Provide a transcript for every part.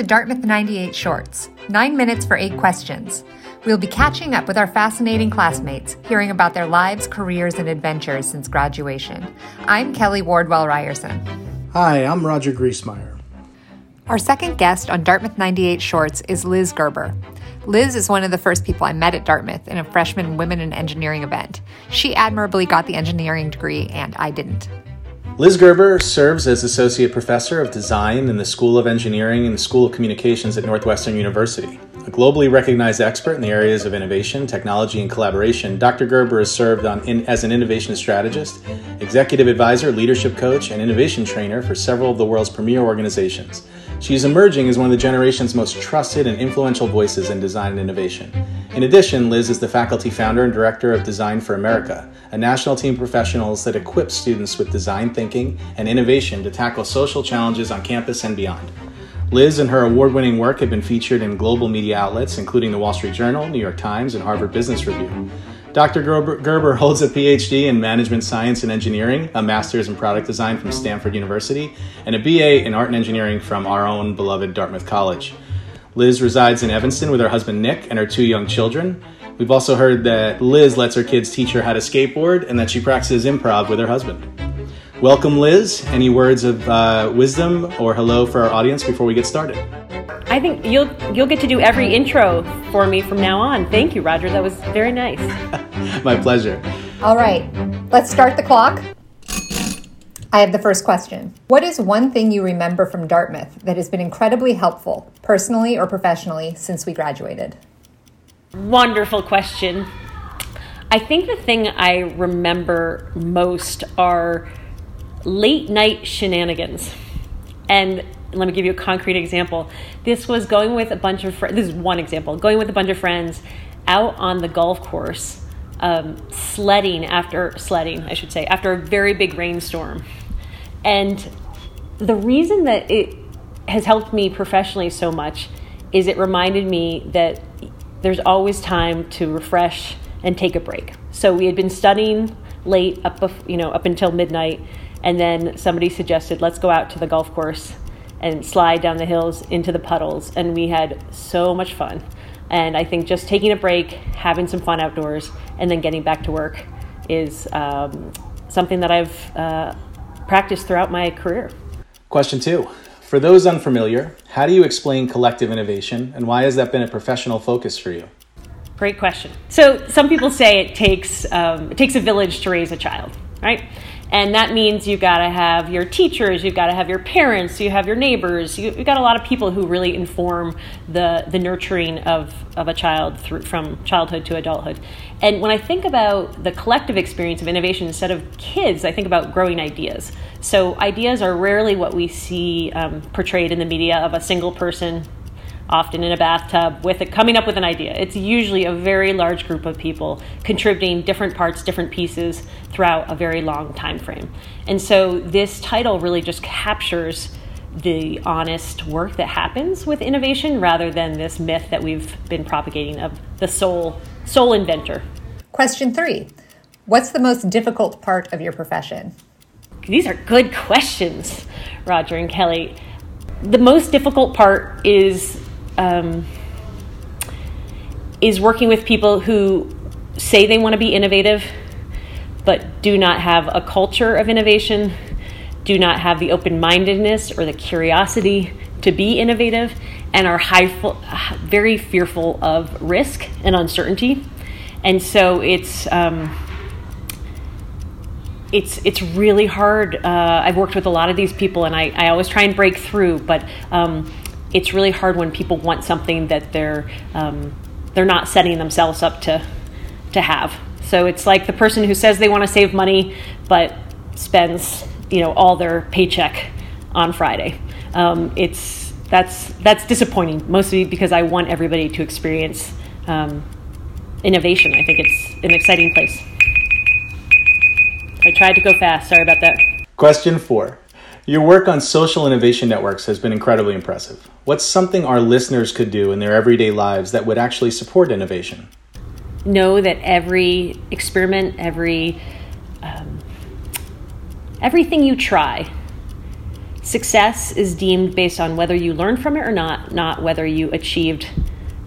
to Dartmouth 98 Shorts, nine minutes for eight questions. We'll be catching up with our fascinating classmates, hearing about their lives, careers, and adventures since graduation. I'm Kelly Wardwell Ryerson. Hi, I'm Roger Griesmeyer. Our second guest on Dartmouth 98 Shorts is Liz Gerber. Liz is one of the first people I met at Dartmouth in a freshman women in engineering event. She admirably got the engineering degree, and I didn't. Liz Gerber serves as Associate Professor of Design in the School of Engineering and the School of Communications at Northwestern University. A globally recognized expert in the areas of innovation, technology, and collaboration, Dr. Gerber has served on, in, as an innovation strategist, executive advisor, leadership coach, and innovation trainer for several of the world's premier organizations. She is emerging as one of the generation's most trusted and influential voices in design and innovation. In addition, Liz is the faculty founder and director of Design for America, a national team of professionals that equips students with design thinking and innovation to tackle social challenges on campus and beyond. Liz and her award winning work have been featured in global media outlets, including the Wall Street Journal, New York Times, and Harvard Business Review. Dr. Gerber, Gerber, holds a PhD in Management Science and Engineering, a Master's in Product Design from Stanford University, and a BA in Art and Engineering from our own beloved Dartmouth College. Liz resides in Evanston with her husband Nick and her two young children. We've also heard that Liz lets her kids teach her how to skateboard and that she practices improv with her husband. Welcome, Liz. Any words of uh, wisdom or hello for our audience before we get started? I think you'll you'll get to do every intro for me from now on. Thank you, Roger. That was very nice. My pleasure. All right, let's start the clock. I have the first question. What is one thing you remember from Dartmouth that has been incredibly helpful, personally or professionally, since we graduated? Wonderful question. I think the thing I remember most are late night shenanigans. And let me give you a concrete example. This was going with a bunch of friends, this is one example, going with a bunch of friends out on the golf course, um, sledding after, sledding, I should say, after a very big rainstorm. And the reason that it has helped me professionally so much is it reminded me that there's always time to refresh and take a break. So we had been studying late up, you know, up until midnight, and then somebody suggested let's go out to the golf course and slide down the hills into the puddles, and we had so much fun. And I think just taking a break, having some fun outdoors, and then getting back to work is um, something that I've uh, practiced throughout my career. Question two. For those unfamiliar, how do you explain collective innovation and why has that been a professional focus for you? Great question. So, some people say it takes, um, it takes a village to raise a child, right? And that means you've got to have your teachers, you've got to have your parents, you have your neighbors, you, have got a lot of people who really inform the, the nurturing of, of a child through, from childhood to adulthood. And when I think about the collective experience of innovation instead of kids, I think about growing ideas. So ideas are rarely what we see um, portrayed in the media of a single person often in a bathtub with it coming up with an idea. It's usually a very large group of people contributing different parts, different pieces throughout a very long time frame. And so this title really just captures the honest work that happens with innovation rather than this myth that we've been propagating of the sole sole inventor. Question 3. What's the most difficult part of your profession? These are good questions, Roger and Kelly. The most difficult part is um, is working with people who say they want to be innovative, but do not have a culture of innovation, do not have the open mindedness or the curiosity to be innovative, and are high, very fearful of risk and uncertainty. And so it's um, it's it's really hard. Uh, I've worked with a lot of these people, and I, I always try and break through, but um, it's really hard when people want something that they're um, they're not setting themselves up to to have. So it's like the person who says they want to save money but spends you know all their paycheck on Friday. Um, it's that's that's disappointing, mostly because I want everybody to experience um, innovation. I think it's an exciting place. I tried to go fast. Sorry about that. Question four. Your work on social innovation networks has been incredibly impressive. What's something our listeners could do in their everyday lives that would actually support innovation? Know that every experiment, every um, everything you try success is deemed based on whether you learned from it or not, not whether you achieved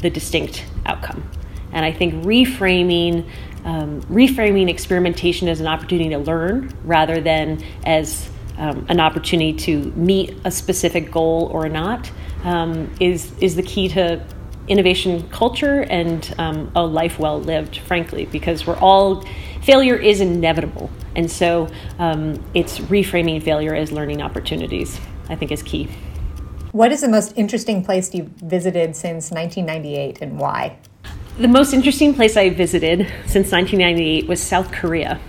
the distinct outcome. And I think reframing um, reframing experimentation as an opportunity to learn rather than as um, an opportunity to meet a specific goal or not um, is is the key to innovation culture and um, a life well lived. Frankly, because we're all failure is inevitable, and so um, it's reframing failure as learning opportunities. I think is key. What is the most interesting place you've visited since 1998 and why? The most interesting place I visited since 1998 was South Korea.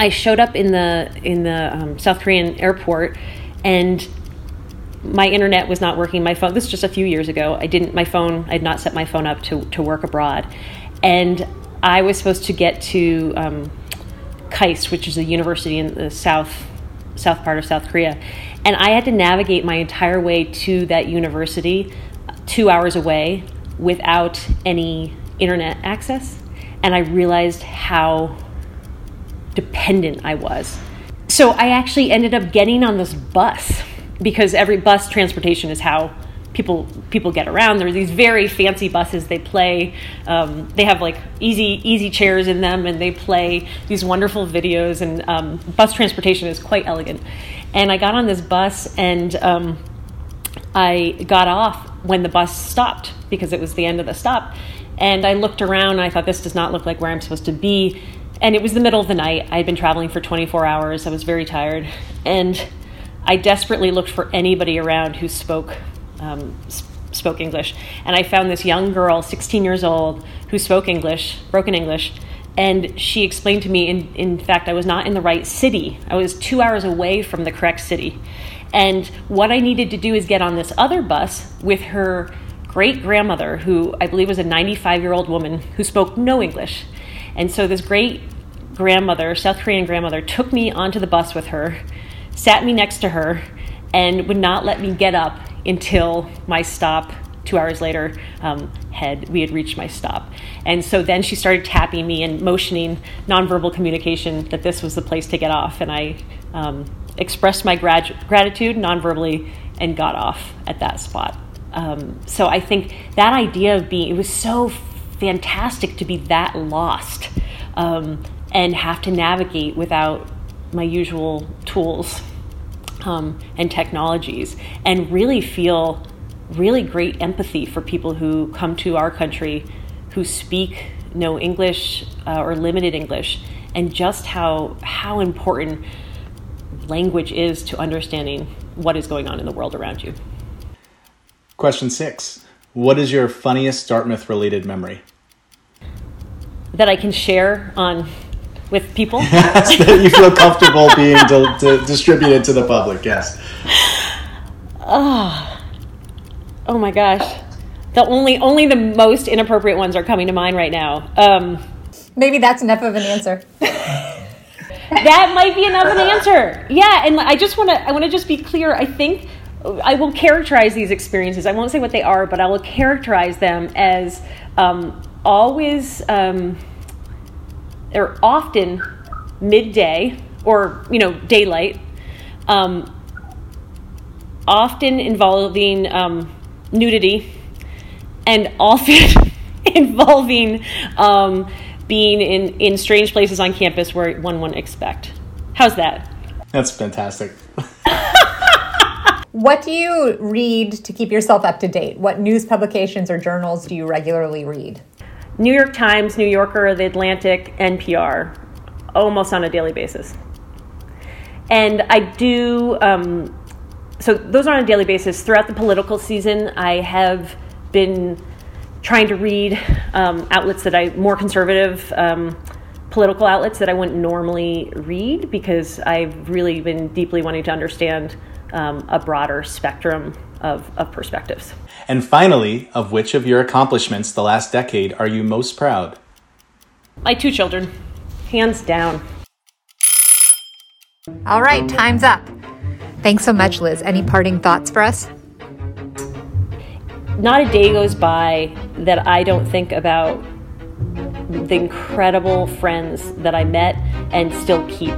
I showed up in the in the um, South Korean airport, and my internet was not working. My phone. This was just a few years ago. I didn't. My phone. I had not set my phone up to to work abroad, and I was supposed to get to um, KAIST, which is a university in the south south part of South Korea, and I had to navigate my entire way to that university, two hours away, without any internet access, and I realized how dependent I was. So I actually ended up getting on this bus because every bus transportation is how people people get around. There are these very fancy buses. They play. Um, they have like easy easy chairs in them, and they play these wonderful videos. And um, bus transportation is quite elegant. And I got on this bus, and um, I got off when the bus stopped because it was the end of the stop. And I looked around. and I thought this does not look like where I'm supposed to be and it was the middle of the night. I had been traveling for 24 hours. I was very tired, and I desperately looked for anybody around who spoke um, spoke English. And I found this young girl, 16 years old, who spoke English, broken English. And she explained to me, in, in fact, I was not in the right city. I was two hours away from the correct city. And what I needed to do is get on this other bus with her great grandmother, who I believe was a 95 year old woman who spoke no English. And so this great grandmother, South Korean grandmother, took me onto the bus with her, sat me next to her, and would not let me get up until my stop two hours later um, had we had reached my stop. And so then she started tapping me and motioning nonverbal communication that this was the place to get off. And i um, expressed my grat- gratitude nonverbally and got off at that spot. Um, so i think that idea of being it was so fantastic to be that lost um, and have to navigate without my usual tools um, and technologies and really feel really great empathy for people who come to our country who speak no English uh, or limited English and just how how important language is to understanding what is going on in the world around you. Question six. What is your funniest Dartmouth related memory? That I can share on with people. that you feel comfortable being to, to distributed to the public. Yes. Oh, oh my gosh. The only only the most inappropriate ones are coming to mind right now. Um, Maybe that's enough of an answer. that might be enough of an answer. Yeah, and I just want to I want to just be clear. I think I will characterize these experiences. I won't say what they are, but I will characterize them as um, always. Um, or often midday or you know daylight um, often involving um, nudity and often involving um, being in, in strange places on campus where one wouldn't expect. How's that? That's fantastic. What do you read to keep yourself up to date? What news publications or journals do you regularly read New York Times, New Yorker, The Atlantic, NPR, almost on a daily basis. And I do, um, so those are on a daily basis. Throughout the political season, I have been trying to read um, outlets that I, more conservative um, political outlets that I wouldn't normally read because I've really been deeply wanting to understand um, a broader spectrum of, of perspectives. And finally, of which of your accomplishments the last decade are you most proud? My two children, hands down. All right, time's up. Thanks so much, Liz. Any parting thoughts for us? Not a day goes by that I don't think about the incredible friends that I met and still keep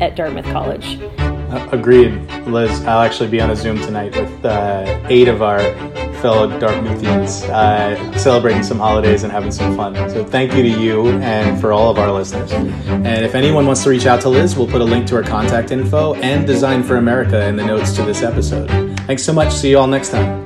at Dartmouth College. Uh, agreed, Liz. I'll actually be on a Zoom tonight with uh, eight of our fellow Dartmouthians uh, celebrating some holidays and having some fun. So thank you to you and for all of our listeners. And if anyone wants to reach out to Liz, we'll put a link to her contact info and Design for America in the notes to this episode. Thanks so much. See you all next time.